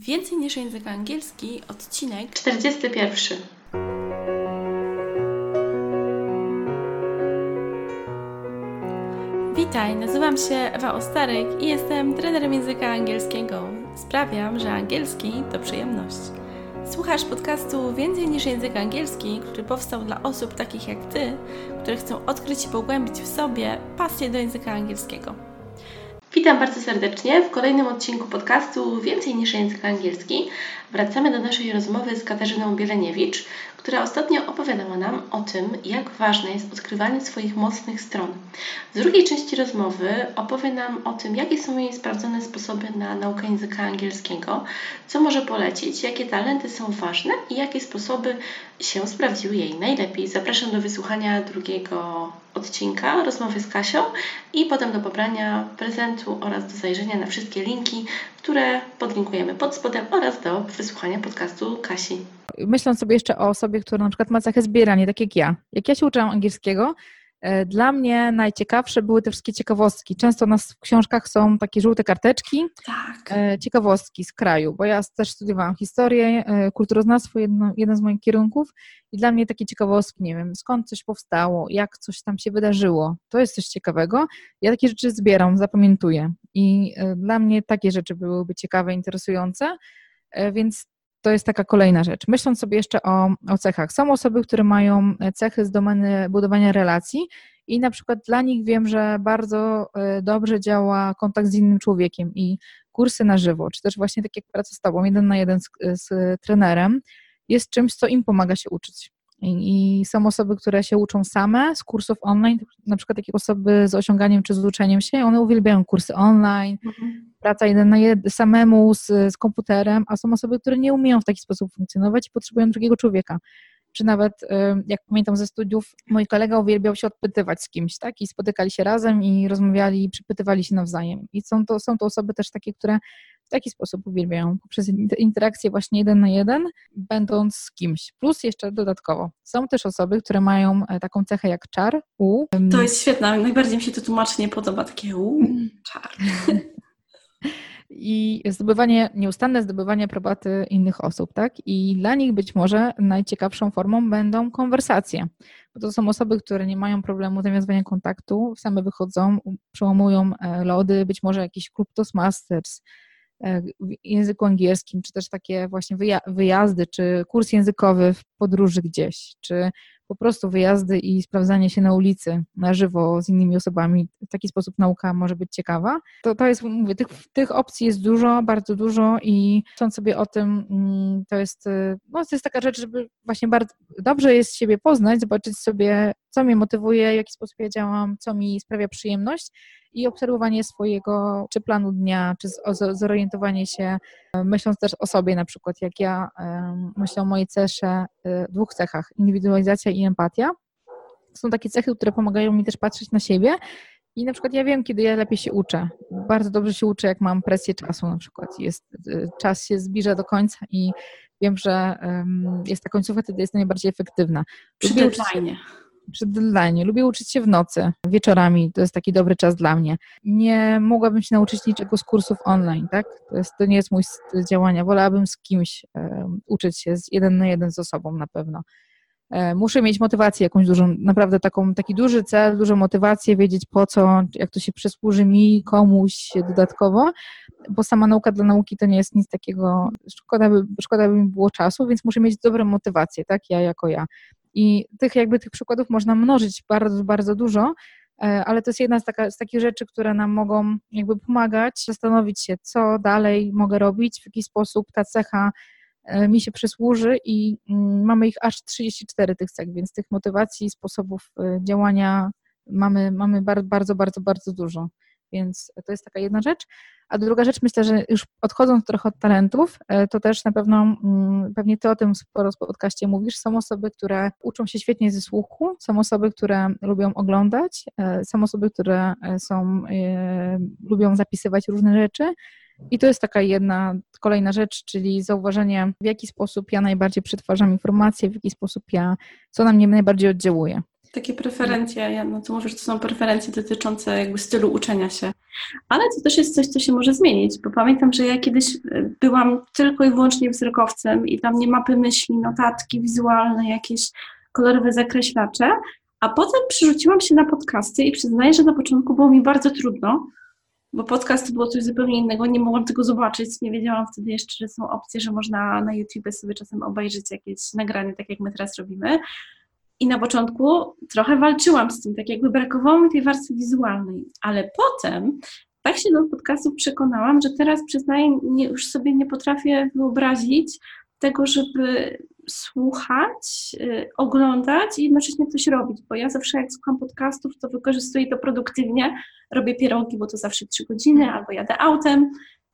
Więcej niż język angielski, odcinek 41. Witaj, nazywam się Ewa Ostaryk i jestem trenerem języka angielskiego. Sprawiam, że angielski to przyjemność. Słuchasz podcastu Więcej niż język angielski, który powstał dla osób takich jak Ty, które chcą odkryć i pogłębić w sobie pasję do języka angielskiego. Witam bardzo serdecznie w kolejnym odcinku podcastu Więcej niż język angielski. Wracamy do naszej rozmowy z Katarzyną Bieleniewicz, która ostatnio opowiadała nam o tym, jak ważne jest odkrywanie swoich mocnych stron. W drugiej części rozmowy opowie nam o tym, jakie są jej sprawdzone sposoby na naukę języka angielskiego, co może polecić, jakie talenty są ważne i jakie sposoby się sprawdziły jej najlepiej. Zapraszam do wysłuchania drugiego odcinka rozmowy z Kasią i potem do pobrania prezentu oraz do zajrzenia na wszystkie linki, które podlinkujemy pod spodem oraz do wysłuchania podcastu Kasi. Myśląc sobie jeszcze o osobie, która na przykład ma cechę zbierania, tak jak ja. Jak ja się uczyłam angielskiego, dla mnie najciekawsze były te wszystkie ciekawostki. Często nas w książkach są takie żółte karteczki, Tak. e, ciekawostki z kraju, bo ja też studiowałam historię, e, kulturoznawstwo, jedno, jeden z moich kierunków i dla mnie takie ciekawostki, nie wiem, skąd coś powstało, jak coś tam się wydarzyło, to jest coś ciekawego. Ja takie rzeczy zbieram, zapamiętuję i e, dla mnie takie rzeczy byłyby ciekawe, interesujące, e, więc to jest taka kolejna rzecz. Myśląc sobie jeszcze o, o cechach. Są osoby, które mają cechy z domeny budowania relacji i na przykład dla nich wiem, że bardzo e, dobrze działa kontakt z innym człowiekiem i kursy na żywo, czy też właśnie tak jak praca z tobą, jeden na jeden z, z trenerem, jest czymś, co im pomaga się uczyć. I, I są osoby, które się uczą same z kursów online, na przykład takie osoby z osiąganiem czy z uczeniem się, one uwielbiają kursy online, praca jeden na jeden samemu z, z komputerem, a są osoby, które nie umieją w taki sposób funkcjonować i potrzebują drugiego człowieka. Czy nawet, y, jak pamiętam ze studiów, mój kolega uwielbiał się odpytywać z kimś, tak? I spotykali się razem i rozmawiali, przypytywali się nawzajem. I są to, są to osoby też takie, które w taki sposób uwielbiają, poprzez interakcję właśnie jeden na jeden, będąc z kimś. Plus jeszcze dodatkowo, są też osoby, które mają e, taką cechę jak czar, u. To jest świetne. Najbardziej mi się to tłumaczenie podoba. Takie u, czar. i zdobywanie, nieustanne zdobywanie aprobaty innych osób, tak? I dla nich być może najciekawszą formą będą konwersacje, bo to są osoby, które nie mają problemu nawiązywania kontaktu, same wychodzą, przełamują e, lody, być może jakiś klub Toastmasters e, w języku angielskim, czy też takie właśnie wyjazdy, czy kurs językowy w podróży gdzieś, czy po prostu wyjazdy i sprawdzanie się na ulicy na żywo z innymi osobami. W taki sposób nauka może być ciekawa. To, to jest, mówię, tych, tych opcji jest dużo, bardzo dużo i chcąc sobie o tym, mm, to jest, y, no, to jest taka rzecz, żeby właśnie bardzo dobrze jest siebie poznać, zobaczyć sobie, co mnie motywuje, w jaki sposób ja działam, co mi sprawia przyjemność i obserwowanie swojego czy planu dnia, czy zorientowanie się, myśląc też o sobie na przykład, jak ja myślę o mojej cesze, e, dwóch cechach, indywidualizacja i empatia. Są takie cechy, które pomagają mi też patrzeć na siebie i na przykład ja wiem, kiedy ja lepiej się uczę. Bardzo dobrze się uczę, jak mam presję czasu na przykład. Jest, e, czas się zbliża do końca i wiem, że jest ta końcówka, wtedy jest najbardziej efektywna. Przy deadline przed deadline. Lubię uczyć się w nocy, wieczorami. To jest taki dobry czas dla mnie. Nie mogłabym się nauczyć niczego z kursów online, tak? To, jest, to nie jest mój styl działania. Wolałabym z kimś uczyć się z jeden na jeden z osobą na pewno. E, muszę mieć motywację jakąś dużą, naprawdę taką, taki duży cel, dużą motywację, wiedzieć po co, jak to się przysłuży mi, komuś dodatkowo, bo sama nauka dla nauki to nie jest nic takiego, szkoda by, szkoda by mi było czasu, więc muszę mieć dobrą motywację, tak, ja jako ja. I tych jakby tych przykładów można mnożyć bardzo, bardzo dużo, e, ale to jest jedna z, taka, z takich rzeczy, które nam mogą jakby pomagać zastanowić się, co dalej mogę robić, w jaki sposób ta cecha e, mi się przysłuży i mm, mamy ich aż 34 tych cech, więc tych motywacji, sposobów e, działania mamy, mamy bardzo, bardzo, bardzo, bardzo dużo. Więc to jest taka jedna rzecz. A druga rzecz, myślę, że już odchodząc trochę od talentów, e, to też na pewno, mm, pewnie ty o tym sporo w podcaście mówisz, są osoby, które uczą się świetnie ze słuchu, są osoby, które lubią oglądać, e, są osoby, które e, są, lubią zapisywać różne rzeczy. I to jest taka jedna, kolejna rzecz, czyli zauważenie, w jaki sposób ja najbardziej przetwarzam informacje, w jaki sposób ja, co na mnie najbardziej oddziałuje. Takie preferencje, ja, no to mówisz, to są preferencje dotyczące jakby stylu uczenia się. Ale to też jest coś, co się może zmienić, bo pamiętam, że ja kiedyś e, byłam tylko i wyłącznie wzrokowcem i tam nie mapy myśli, notatki wizualne, jakieś kolorowe zakreślacze, a potem przerzuciłam się na podcasty i przyznaję, że na początku było mi bardzo trudno, bo podcast było coś zupełnie innego, nie mogłam tego zobaczyć, nie wiedziałam wtedy jeszcze, że są opcje, że można na YouTube sobie czasem obejrzeć jakieś nagranie, tak jak my teraz robimy. I na początku trochę walczyłam z tym, tak jakby brakowało mi tej warstwy wizualnej, ale potem tak się do podcastów przekonałam, że teraz przyznaję, nie, już sobie nie potrafię wyobrazić tego, żeby słuchać, y, oglądać i jednocześnie coś robić, bo ja zawsze jak słucham podcastów, to wykorzystuję to produktywnie, robię pierogi, bo to zawsze trzy godziny, albo jadę autem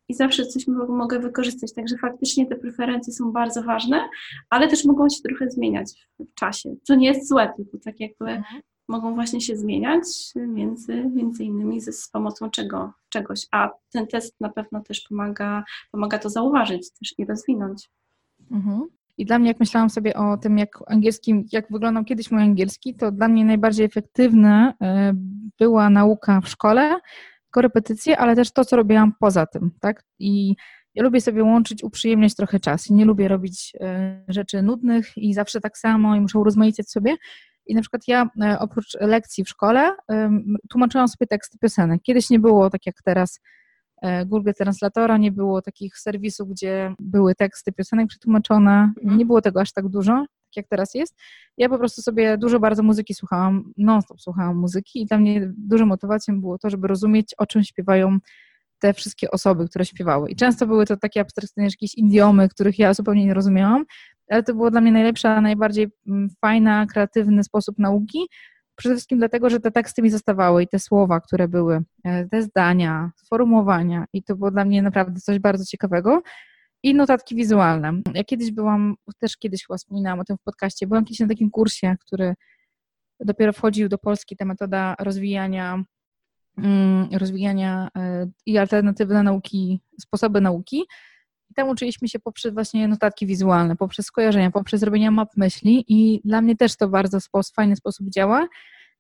i zawsze coś mogę wykorzystać, także faktycznie te preferencje są bardzo ważne, ale też mogą się trochę zmieniać w czasie, co nie jest złe, tylko tak jakby mhm. mogą właśnie się zmieniać między, między innymi z, z pomocą czego, czegoś, a ten test na pewno też pomaga, pomaga to zauważyć też i rozwinąć. Mhm. I dla mnie, jak myślałam sobie o tym, jak angielskim, jak wyglądał kiedyś mój angielski, to dla mnie najbardziej efektywna e, była nauka w szkole, korepetycje, ale też to, co robiłam poza tym, tak? I ja lubię sobie łączyć, uprzyjemniać trochę czas. Nie lubię robić e, rzeczy nudnych i zawsze tak samo i muszę urozmaicać sobie. I na przykład ja e, oprócz lekcji w szkole tłumaczyłam sobie teksty piosenek. Kiedyś nie było tak jak teraz Google Translatora, nie było takich serwisów, gdzie były teksty piosenek przetłumaczone, mhm. nie było tego aż tak dużo, tak jak teraz jest. Ja po prostu sobie dużo bardzo muzyki słuchałam, non-stop słuchałam muzyki i dla mnie dużą motywacją było to, żeby rozumieć, o czym śpiewają te wszystkie osoby, które śpiewały. I często były to takie abstrakcyjne jakieś idiomy, których ja zupełnie nie rozumiałam, ale to było dla mnie najlepsza, najbardziej mm, fajna, kreatywny sposób nauki, Przede wszystkim dlatego, że te teksty mi zostawały i te słowa, które były, e, te zdania, sformułowania i to było dla mnie naprawdę coś bardzo ciekawego. I notatki wizualne. Ja kiedyś byłam, też kiedyś chyba wspominałam o tym w podcaście, byłam kiedyś na takim kursie, który dopiero wchodził do Polski, ta metoda rozwijania, mm, rozwijania e, i alternatywne nauki, sposoby nauki. Tam uczyliśmy się poprzez właśnie notatki wizualne, poprzez skojarzenia, poprzez robienie map myśli i dla mnie też to bardzo fajny sposób działa,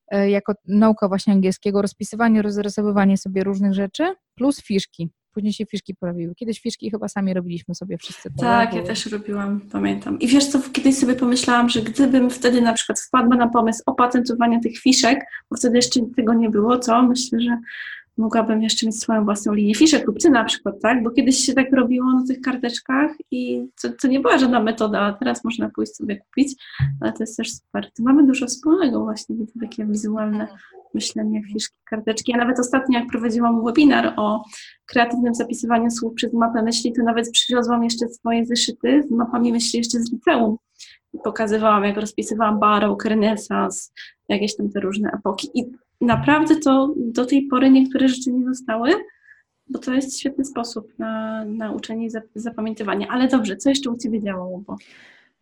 e, jako nauka właśnie angielskiego, rozpisywanie, rozrysowywanie sobie różnych rzeczy, plus fiszki. Później się fiszki pojawiły. Kiedyś fiszki chyba sami robiliśmy sobie wszyscy. Tak, ja też robiłam, pamiętam. I wiesz co, kiedyś sobie pomyślałam, że gdybym wtedy na przykład wpadła na pomysł opatentowania tych fiszek, bo wtedy jeszcze tego nie było, co myślę, że mogłabym jeszcze mieć swoją własną linię fiszek lub ty na przykład, tak? Bo kiedyś się tak robiło na tych karteczkach i to, to nie była żadna metoda, a teraz można pójść sobie kupić, ale to jest też super. Mamy dużo wspólnego właśnie, takie wizualne myślenie, fiszki, karteczki. Ja nawet ostatnio, jak prowadziłam webinar o kreatywnym zapisywaniu słów przez mapę myśli, to nawet przywiozłam jeszcze swoje zeszyty z mapami myśli jeszcze z liceum. Pokazywałam, jak rozpisywałam Baroque, renesans, jakieś tam te różne epoki. I naprawdę to do tej pory niektóre rzeczy nie zostały, bo to jest świetny sposób na, na uczenie i zapamiętywanie. Ale dobrze, co jeszcze u Ciebie działało? Bo...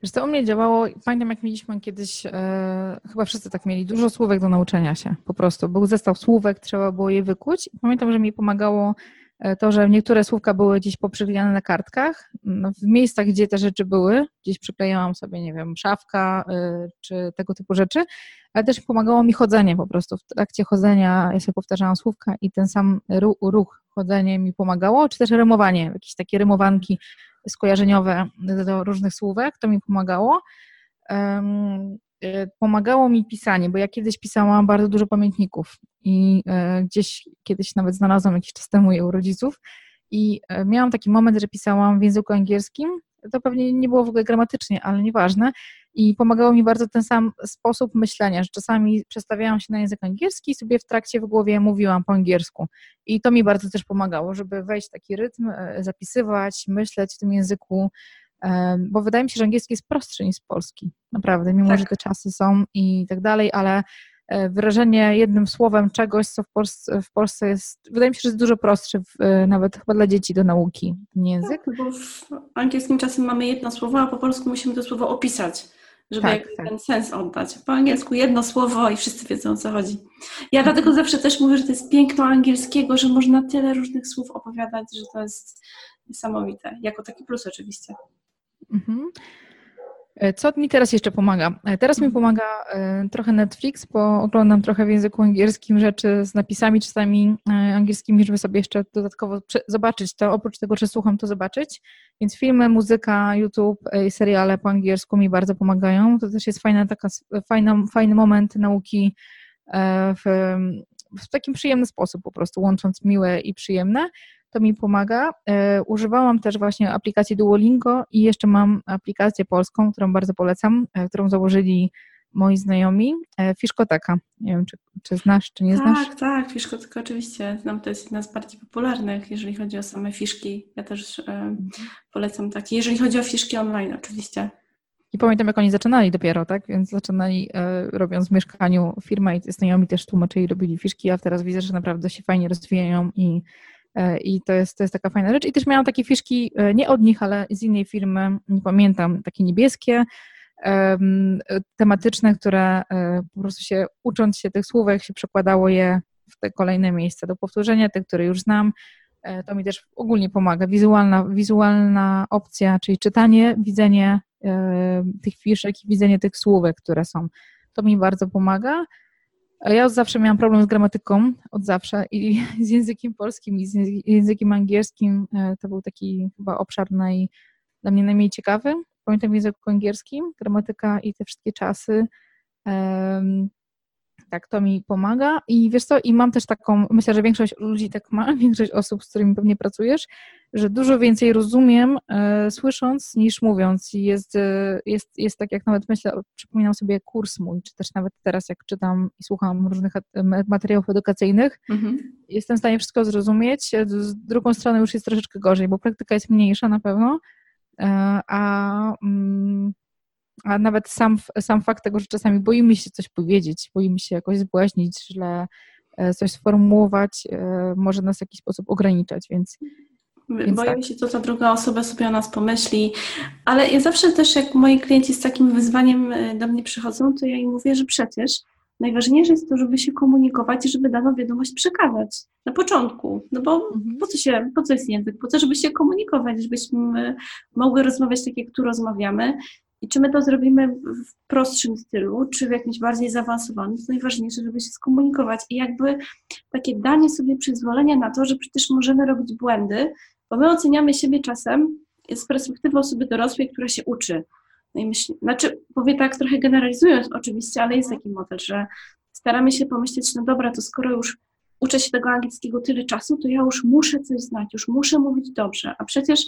Wiesz, to u mnie działało, pamiętam jak mieliśmy kiedyś, e, chyba wszyscy tak mieli, dużo słówek do nauczenia się, po prostu. Był zestaw słówek, trzeba było je wykuć. Pamiętam, że mi pomagało to, że niektóre słówka były gdzieś poprzywijane na kartkach, no, w miejscach, gdzie te rzeczy były, gdzieś przyklejałam sobie, nie wiem, szafka y, czy tego typu rzeczy, ale też pomagało mi chodzenie po prostu. W trakcie chodzenia ja sobie powtarzałam słówka i ten sam ruch, chodzenie mi pomagało, czy też rymowanie, jakieś takie rymowanki skojarzeniowe do różnych słówek, to mi pomagało. Pomagało mi pisanie, bo ja kiedyś pisałam bardzo dużo pamiętników i e, gdzieś kiedyś nawet znalazłam jakiś czas temu je u rodziców i e, miałam taki moment, że pisałam w języku angielskim to pewnie nie było w ogóle gramatycznie, ale nieważne. I pomagało mi bardzo ten sam sposób myślenia, że czasami przestawiałam się na język angielski i sobie w trakcie w głowie mówiłam po angielsku. I to mi bardzo też pomagało, żeby wejść w taki rytm, e, zapisywać, myśleć w tym języku, bo wydaje mi się, że angielski jest prostszy niż polski. Naprawdę, mimo tak. że te czasy są i tak dalej, ale E, wyrażenie jednym słowem czegoś, co w Polsce, w Polsce jest, wydaje mi się, że jest dużo prostsze, w, e, nawet chyba dla dzieci do nauki, ten język. Tak, bo w angielskim czasem mamy jedno słowo, a po polsku musimy to słowo opisać, żeby tak, tak. ten sens oddać. Po angielsku jedno słowo i wszyscy wiedzą, o co chodzi. Ja mhm. dlatego zawsze też mówię, że to jest piękno angielskiego, że można tyle różnych słów opowiadać, że to jest niesamowite. Jako taki plus oczywiście. Mhm. E, co mi teraz jeszcze pomaga? E, teraz mi mhm. pomaga e, trochę Netflix, bo oglądam trochę w języku angielskim rzeczy z napisami czasami angielskimi, żeby sobie jeszcze dodatkowo zobaczyć to, oprócz tego, że słucham, to zobaczyć. Więc filmy, muzyka, YouTube i seriale po angielsku mi bardzo pomagają. To też jest fajna, taka, fajna, fajny moment nauki w, w takim przyjemny sposób, po prostu łącząc miłe i przyjemne to mi pomaga. E, używałam też właśnie aplikacji Duolingo i jeszcze mam aplikację polską, którą bardzo polecam, e, którą założyli moi znajomi, e, Fiszkoteka. Nie wiem, czy, czy znasz, czy nie znasz? Tak, tak, Fiszkoteka oczywiście. Znam, to jest jedna z bardziej popularnych, jeżeli chodzi o same fiszki. Ja też e, polecam takie, jeżeli chodzi o fiszki online oczywiście. I pamiętam, jak oni zaczynali dopiero, tak? Więc zaczynali e, robiąc w mieszkaniu firmę i znajomi też tłumaczyli, robili fiszki, a teraz widzę, że naprawdę się fajnie rozwijają i I to jest, to jest taka fajna rzecz. I też miałam takie fiszki, e, nie od nich, ale z innej firmy, nie pamiętam, takie niebieskie, tematyczne, które e, po prostu się, ucząc się tych słówek, się przekładało je w te kolejne miejsca do powtórzenia, te, które już znam. To mi też ogólnie pomaga. Wizualna, wizualna opcja, czyli czytanie, widzenie tych fiszek i widzenie tych słówek, które są. To mi bardzo pomaga. Ja zawsze miałam problem z gramatyką, od zawsze i z językiem polskim i z językiem angielskim. E, to był taki chyba obszar naj, dla mnie najmniej ciekawy. Pamiętam w języku angielskim, gramatyka i te wszystkie czasy tak, to mi pomaga. I wiesz co, i mam też taką, myślę, że większość ludzi tak ma, większość osób, z którymi pewnie pracujesz, że dużo więcej rozumiem e, słysząc niż mówiąc. I jest, e, jest, jest tak jak nawet myślę, przypominam sobie kurs mój, czy też nawet teraz jak czytam i słucham różnych materiałów edukacyjnych, mhm. jestem w stanie wszystko zrozumieć, z drugą stronę już jest troszeczkę gorzej, bo praktyka jest mniejsza na pewno, e, a mm, a nawet sam, sam fakt tego, że czasami boimy się coś powiedzieć, boimy się jakoś zbłaźnić, źle e, coś sformułować, e, może nas w jakiś sposób ograniczać, więc więc Boję tak. się, co ta druga osoba sobie o nas pomyśli, ale ja zawsze też, jak moi klienci z takim wyzwaniem e, do mnie przychodzą, to ja im mówię, że przecież najważniejsze jest to, żeby się komunikować i żeby daną wiadomość przekazać na początku. No bo mhm. po co się, po co jest język? Po co, żeby się komunikować, żebyśmy mogły rozmawiać tak, jak tu rozmawiamy. I czy my to zrobimy w prostszym stylu, czy w jakimś bardziej zaawansowanym, to najważniejsze, żeby się skomunikować i jakby takie danie sobie przyzwolenia na to, że przecież możemy robić błędy, bo my oceniamy siebie czasem z perspektywy osoby dorosłej, która się uczy. No i myśli, znaczy, powie tak trochę generalizując oczywiście, ale jest taki model, że staramy się pomyśleć, no dobra, to skoro już uczę się tego angielskiego tyle czasu, to ja już muszę coś znać, już muszę mówić dobrze. A przecież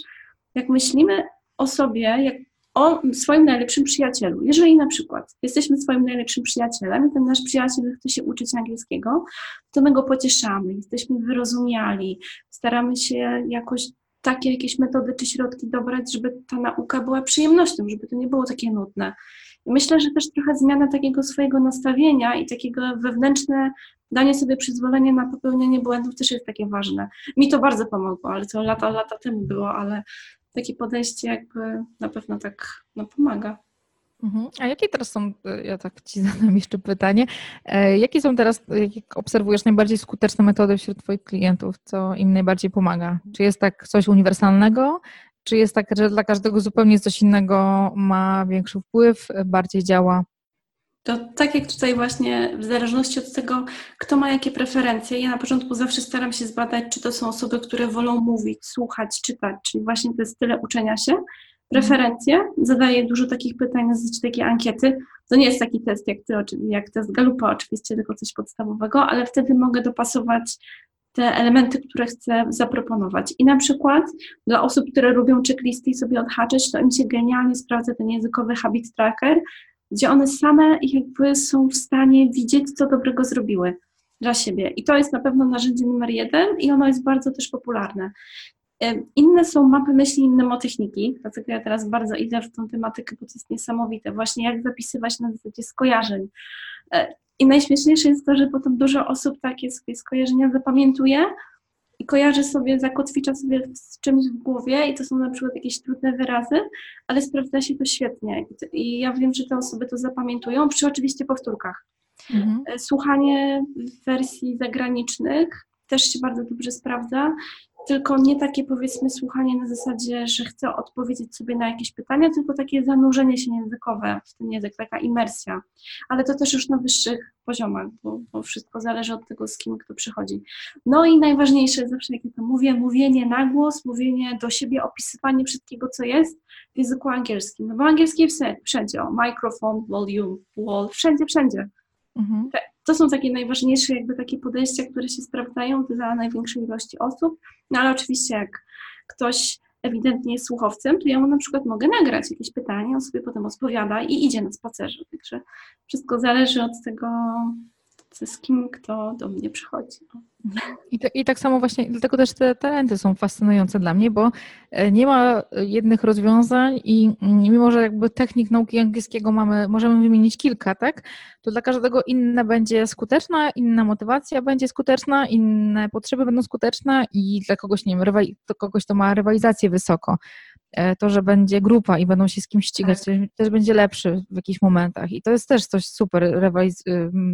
jak myślimy o sobie, jak o swoim najlepszym przyjacielu. Jeżeli na przykład jesteśmy swoim najlepszym przyjacielem i ten nasz przyjaciel chce się uczyć angielskiego, to my go pocieszamy, jesteśmy wyrozumiali, staramy się jakoś takie jakieś metody czy środki dobrać, żeby ta nauka była przyjemnością, żeby to nie było takie nudne. I myślę, że też trochę zmiana takiego swojego nastawienia i takiego wewnętrzne danie sobie przyzwolenia na popełnianie błędów też jest takie ważne. Mi to bardzo pomogło, ale to lata, lata temu było, ale takie podejście jakby na pewno tak no, pomaga. Mhm. A jakie teraz są, ja tak Ci zadam jeszcze pytanie, e, jakie są teraz, jak obserwujesz, najbardziej skuteczne metody wśród Twoich klientów, co im najbardziej pomaga? Czy jest tak coś uniwersalnego, czy jest tak, że dla każdego zupełnie coś innego ma większy wpływ, bardziej działa? To tak jak tutaj właśnie, w zależności od tego, kto ma jakie preferencje, ja na początku zawsze staram się zbadać, czy to są osoby, które wolą mówić, słuchać, czytać, czyli właśnie te style uczenia się, preferencje. Zadaję dużo takich pytań zasadzie takiej ankiety. To nie jest taki test jak, ty, jak test Galupa oczywiście, tylko coś podstawowego, ale wtedy mogę dopasować te elementy, które chcę zaproponować. I na przykład dla osób, które lubią checklisty i sobie odhaczyć, to im się genialnie sprawdza ten językowy habit tracker, gdzie one same jakby są w stanie widzieć, co dobrego zrobiły dla siebie. I to jest na pewno narzędzie numer jeden i ono jest bardzo też popularne. Inne są mapy myśli, inne motechniki, dlatego ja teraz bardzo idę w tą tematykę, bo to jest niesamowite, właśnie jak zapisywać na zasadzie skojarzeń. E, I najśmieszniejsze jest to, że potem dużo osób takie swoje skojarzenia zapamiętuje, i kojarzy sobie, zakotwicza sobie z czymś w głowie i to są na przykład jakieś trudne wyrazy, ale sprawdza się to świetnie. I ja wiem, że te osoby to zapamiętują przy oczywiście powtórkach. Mhm. E, słuchanie wersji zagranicznych też się bardzo dobrze sprawdza. Tylko nie takie powiedzmy słuchanie na zasadzie, że chcę odpowiedzieć sobie na jakieś pytania, tylko takie zanurzenie się językowe w ten język, taka imersja. Ale to też już na wyższych poziomach, bo, bo wszystko zależy od tego, z kim kto przychodzi. No i najważniejsze, zawsze jak ja to mówię, mówienie na głos, mówienie do siebie, opisywanie wszystkiego, co jest w języku angielskim. No bo angielski jest wszędzie, o, microphone, volume, wall, wszędzie, wszędzie. Mhm. To są takie najważniejsze jakby takie podejścia, które się sprawdzają dla największej ilości osób, no ale oczywiście jak ktoś ewidentnie jest słuchowcem, to ja mu na przykład mogę nagrać jakieś pytanie, on sobie potem odpowiada i idzie na spacerze. Także wszystko zależy od tego, z kim kto do mnie przychodzi. I, to, I tak samo właśnie, dlatego też te talenty są fascynujące dla mnie, bo e, nie ma jednych rozwiązań i mm, mimo, że jakby technik nauki angielskiego mamy, możemy wymienić kilka, tak, to dla każdego inna będzie skuteczna, inna motywacja będzie skuteczna, inne potrzeby będą skuteczne i dla kogoś, nie wiem, rywali, kogoś to ma rywalizację wysoko. E, to, że będzie grupa i będą się z kimś ścigać, tak. też będzie lepszy w jakichś momentach. I to jest też coś super rywaliz-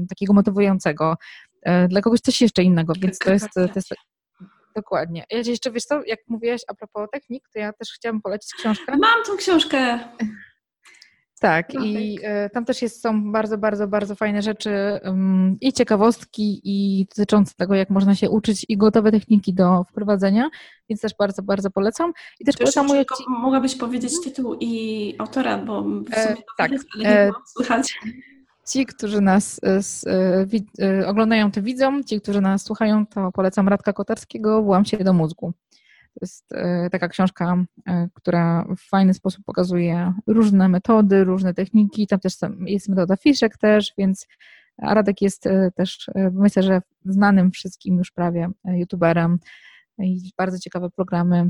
takiego motywującego. E, dla kogoś coś jeszcze innego, więc to jest, to jest Dokładnie. Ja jeszcze, wiesz co, jak mówiłaś a propos technik, to ja też chciałam polecić książkę. Mam tą książkę! Tak, no i tak. tam też jest, są bardzo, bardzo, bardzo fajne rzeczy um, i ciekawostki, i dotyczące tego, jak można się uczyć, i gotowe techniki do wprowadzenia, więc też bardzo, bardzo polecam. I też, polecam moje... Mogłabyś powiedzieć tytuł i autora, bo w e, sumie e, tak, jest, ale nie e, słychać. Ci, którzy nas e, wi, e, oglądają, to widzą, ci, którzy nas słuchają, to polecam Radka Kotarskiego, Włam się do mózgu. To jest e, taka książka, która w fajny sposób pokazuje różne metody, różne techniki. Tam też jest metoda Fiszek też, więc Radek jest też, myślę, że znanym wszystkim już prawie youtuberem i bardzo ciekawe programy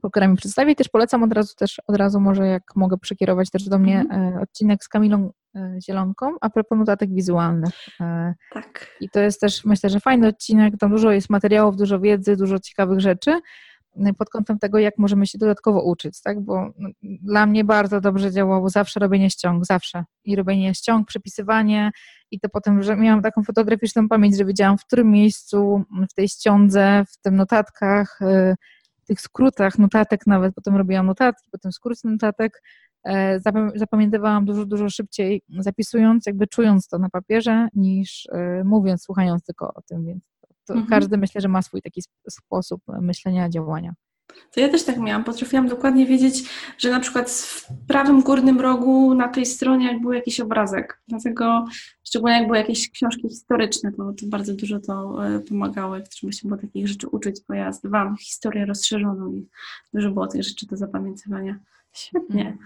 programy przedstawię. Też polecam od razu też, od razu może jak mogę przekierować też do mnie mhm. odcinek z Kamilą E, zielonką, a propos notatek wizualnych. E, tak. I to jest też, myślę, że fajny odcinek, tam dużo jest materiałów, dużo wiedzy, dużo ciekawych rzeczy e, pod kątem tego, jak możemy się dodatkowo uczyć, tak? Bo no, dla mnie bardzo dobrze działało zawsze robienie ściąg, zawsze. I robienie ściąg, przepisywanie i to potem, że miałam taką fotograficzną pamięć, że wiedziałam w którym miejscu, w tej ściądze, w tym notatkach, w tych skrótach notatek nawet, potem robiłam notatki, potem skróty notatek, E, zapamiętywałam dużo, dużo szybciej, zapisując, jakby czując to na papierze, niż e, mówiąc, słuchając tylko o tym, więc mhm. każdy myślę, że ma swój taki sposób myślenia, działania. To ja też tak miałam. Potrafiłam dokładnie wiedzieć, że na przykład w prawym górnym rogu na tej stronie był jakiś obrazek. Dlatego, szczególnie jak były jakieś książki historyczne, to, to bardzo dużo to e, pomagało, jak trzeba się było takich rzeczy uczyć, bo ja zdawałam historię rozszerzoną i dużo było tych rzeczy do zapamiętywania. Świetnie.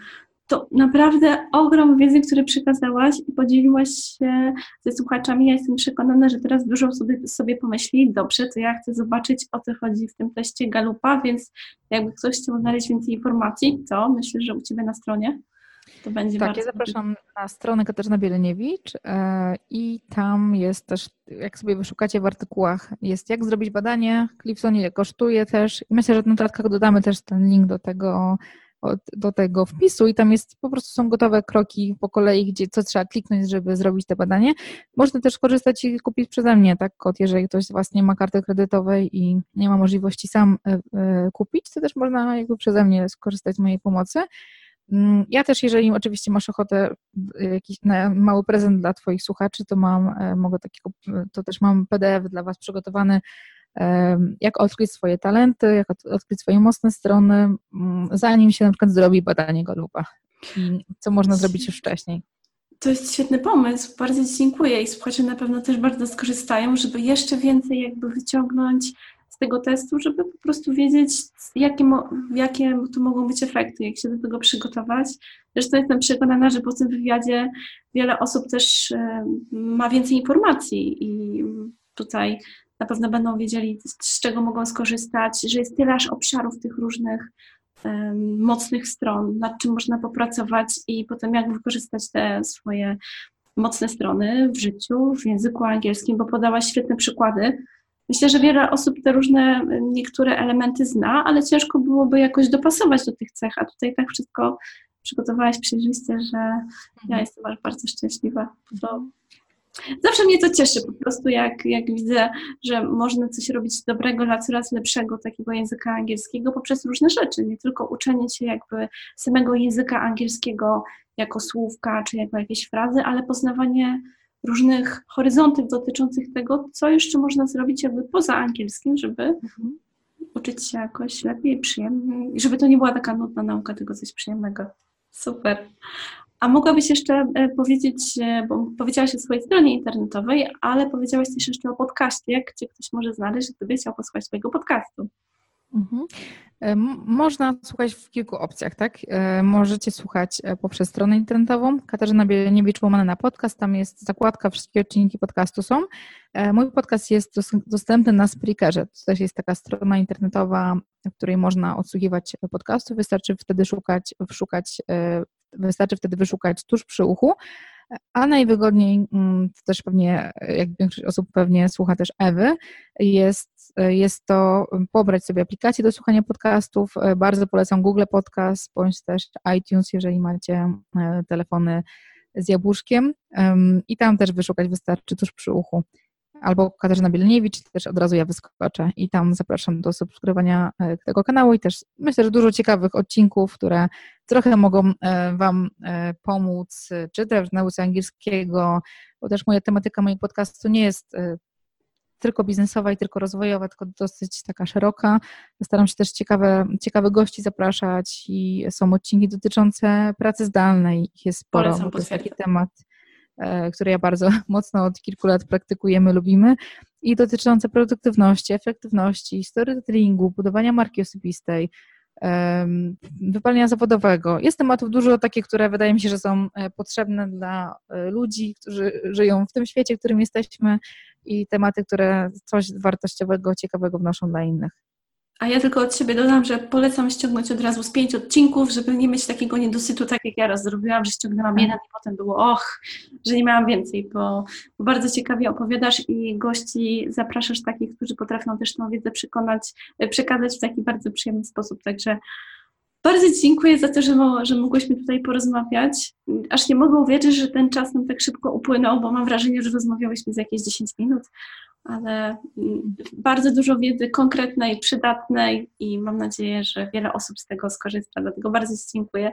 To naprawdę ogrom wiedzy, który przekazałaś i podzieliłaś się ze słuchaczami. Ja jestem przekonana, że teraz dużo sobie, sobie pomyśli, dobrze, to ja chcę zobaczyć, o co chodzi w tym teście Galupa, więc jakby ktoś chciał znaleźć więcej informacji, to myślę, że u Ciebie na stronie. To będzie Tak, ja zapraszam na stronę Katarzyna Bieleniewicz e, i tam jest też, jak sobie wyszukacie w artykułach, jest jak zrobić badanie, Clifsonie kosztuje też i myślę, że w notatkach dodamy też ten link do tego do tego wpisu i tam jest, po prostu są gotowe kroki po kolei, gdzie co trzeba kliknąć, żeby zrobić te badanie. Można też korzystać i kupić przeze mnie, tak, kod, jeżeli ktoś z Was nie ma karty kredytowej i nie ma możliwości sam e, e, kupić, to też można jakby przeze mnie skorzystać z mojej pomocy. Mm, ja też, jeżeli oczywiście masz ochotę jakiś mały prezent dla Twoich słuchaczy, to mam, e, mogę takiego, to też mam PDF dla Was przygotowany jak odkryć swoje talenty, jak odkryć swoje mocne strony, mm, zanim się na przykład zrobi badanie Galupa. I co można zrobić już wcześniej. To jest świetny pomysł, bardzo Ci dziękuję i słuchacze na pewno też bardzo skorzystają, żeby jeszcze więcej jakby wyciągnąć z tego testu, żeby po prostu wiedzieć, jakie, jakie to mogą być efekty, jak się do tego przygotować. Zresztą jestem przekonana, że po tym wywiadzie wiele osób też ma więcej informacji i tutaj na pewno będą wiedzieli, z czego mogą skorzystać, że jest tyle aż obszarów tych różnych um, mocnych stron, nad czym można popracować i potem jak wykorzystać te swoje mocne strony w życiu, w języku angielskim, bo podałaś świetne przykłady. Myślę, że wiele osób te różne niektóre elementy zna, ale ciężko byłoby jakoś dopasować do tych cech, a tutaj tak wszystko przygotowałaś przejrzyście, że ja mhm. jestem bardzo szczęśliwa. To Zawsze mnie to cieszy po prostu, jak, jak widzę, że można coś robić dobrego dla coraz lepszego takiego języka angielskiego poprzez różne rzeczy, nie tylko uczenie się jakby samego języka angielskiego jako słówka czy jako jakieś frazy, ale poznawanie różnych horyzontów dotyczących tego, co jeszcze można zrobić jakby poza angielskim, żeby mhm. uczyć się jakoś lepiej, przyjemniej, żeby to nie była taka nudna nauka, tylko coś przyjemnego. Super. A mogłabyś jeszcze e, powiedzieć, e, bo powiedziałaś o swojej stronie internetowej, ale powiedziałaś też jeszcze o podcaście, gdzie ktoś może znaleźć, gdyby chciał posłuchać swojego podcastu. Mhm. E, można słuchać w kilku opcjach, tak? Możecie słuchać poprzez stronę internetową Katarzyna Bieleniewicz łamana na podcast, tam jest zakładka, wszystkie odcinki podcastu są. Mój podcast jest dostępny na Spreakerze, to też jest taka strona internetowa, w której można odsłuchiwać podcastów, wystarczy wtedy szukać, szukać Wystarczy wtedy wyszukać tuż przy uchu, a najwygodniej, mm, to też pewnie, jak większość osób pewnie słucha też Ewy, jest, jest to pobrać sobie aplikację do słuchania podcastów. Bardzo polecam Google Podcast, bądź też iTunes, jeżeli macie e, telefony z jabłuszkiem i tam też wyszukać wystarczy tuż przy uchu albo Katarzyna Bielniewicz, też od razu ja wyskoczę i tam zapraszam do subskrybowania e, tego kanału i też myślę, że dużo ciekawych odcinków, które trochę mogą e, Wam e, pomóc, czy też w nauce angielskiego, bo też moja tematyka mojego podcastu nie jest tylko biznesowa i tylko rozwojowa, tylko dosyć taka szeroka. Staram się też ciekawe, ciekawe gości zapraszać i są odcinki dotyczące pracy zdalnej. Ich jest sporo, bo to jest taki temat które ja bardzo mocno od kilku lat praktykujemy, lubimy, i dotyczące produktywności, efektywności, storytellingu, budowania marki osobistej, wypalenia zawodowego. Jest tematów dużo takich, które wydaje mi się, że są e, potrzebne dla e, ludzi, którzy żyją w tym świecie, w którym jesteśmy i tematy, które coś wartościowego, ciekawego wnoszą dla innych. A ja tylko od siebie dodam, że polecam ściągnąć od razu z pięć odcinków, żeby nie mieć takiego niedosytu, tak jak ja raz zrobiłam, że ściągnęłam jeden i potem było och, że nie miałam więcej, bo, bo bardzo ciekawie opowiadasz i gości zapraszasz takich, którzy potrafią też tą wiedzę przekonać, przekazać w taki bardzo przyjemny sposób. Także bardzo dziękuję za to, że, że mogłyśmy tutaj porozmawiać. Aż nie mogę uwierzyć, że ten czas nam tak szybko upłynął, bo mam wrażenie, że rozmawiałyśmy z jakieś 10 minut, ale mm, bardzo dużo wiedzy konkretnej, przydatnej i mam nadzieję, że wiele osób z tego skorzysta. Dlatego bardzo Ci dziękuję.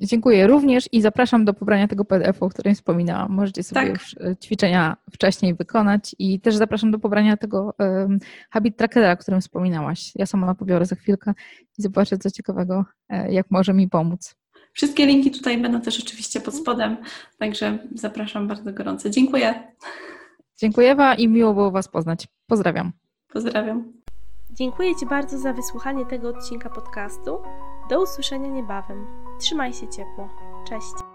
Dziękuję również i zapraszam do pobrania tego PDF-u, o którym wspominałam. Możecie sobie tak. już e, ćwiczenia wcześniej wykonać i też zapraszam do pobrania tego um, habit trackera, o którym wspominałaś. Ja sama pobiorę za chwilkę i zobaczę co ciekawego, e, jak może mi pomóc. Wszystkie linki tutaj będą też oczywiście pod spodem, także zapraszam bardzo gorąco. Dziękuję. Dziękuję Ewa i miło było Was poznać. Pozdrawiam. Pozdrawiam. Dziękuję Ci bardzo za wysłuchanie tego odcinka podcastu. Do usłyszenia niebawem. Trzymaj się ciepło. Cześć.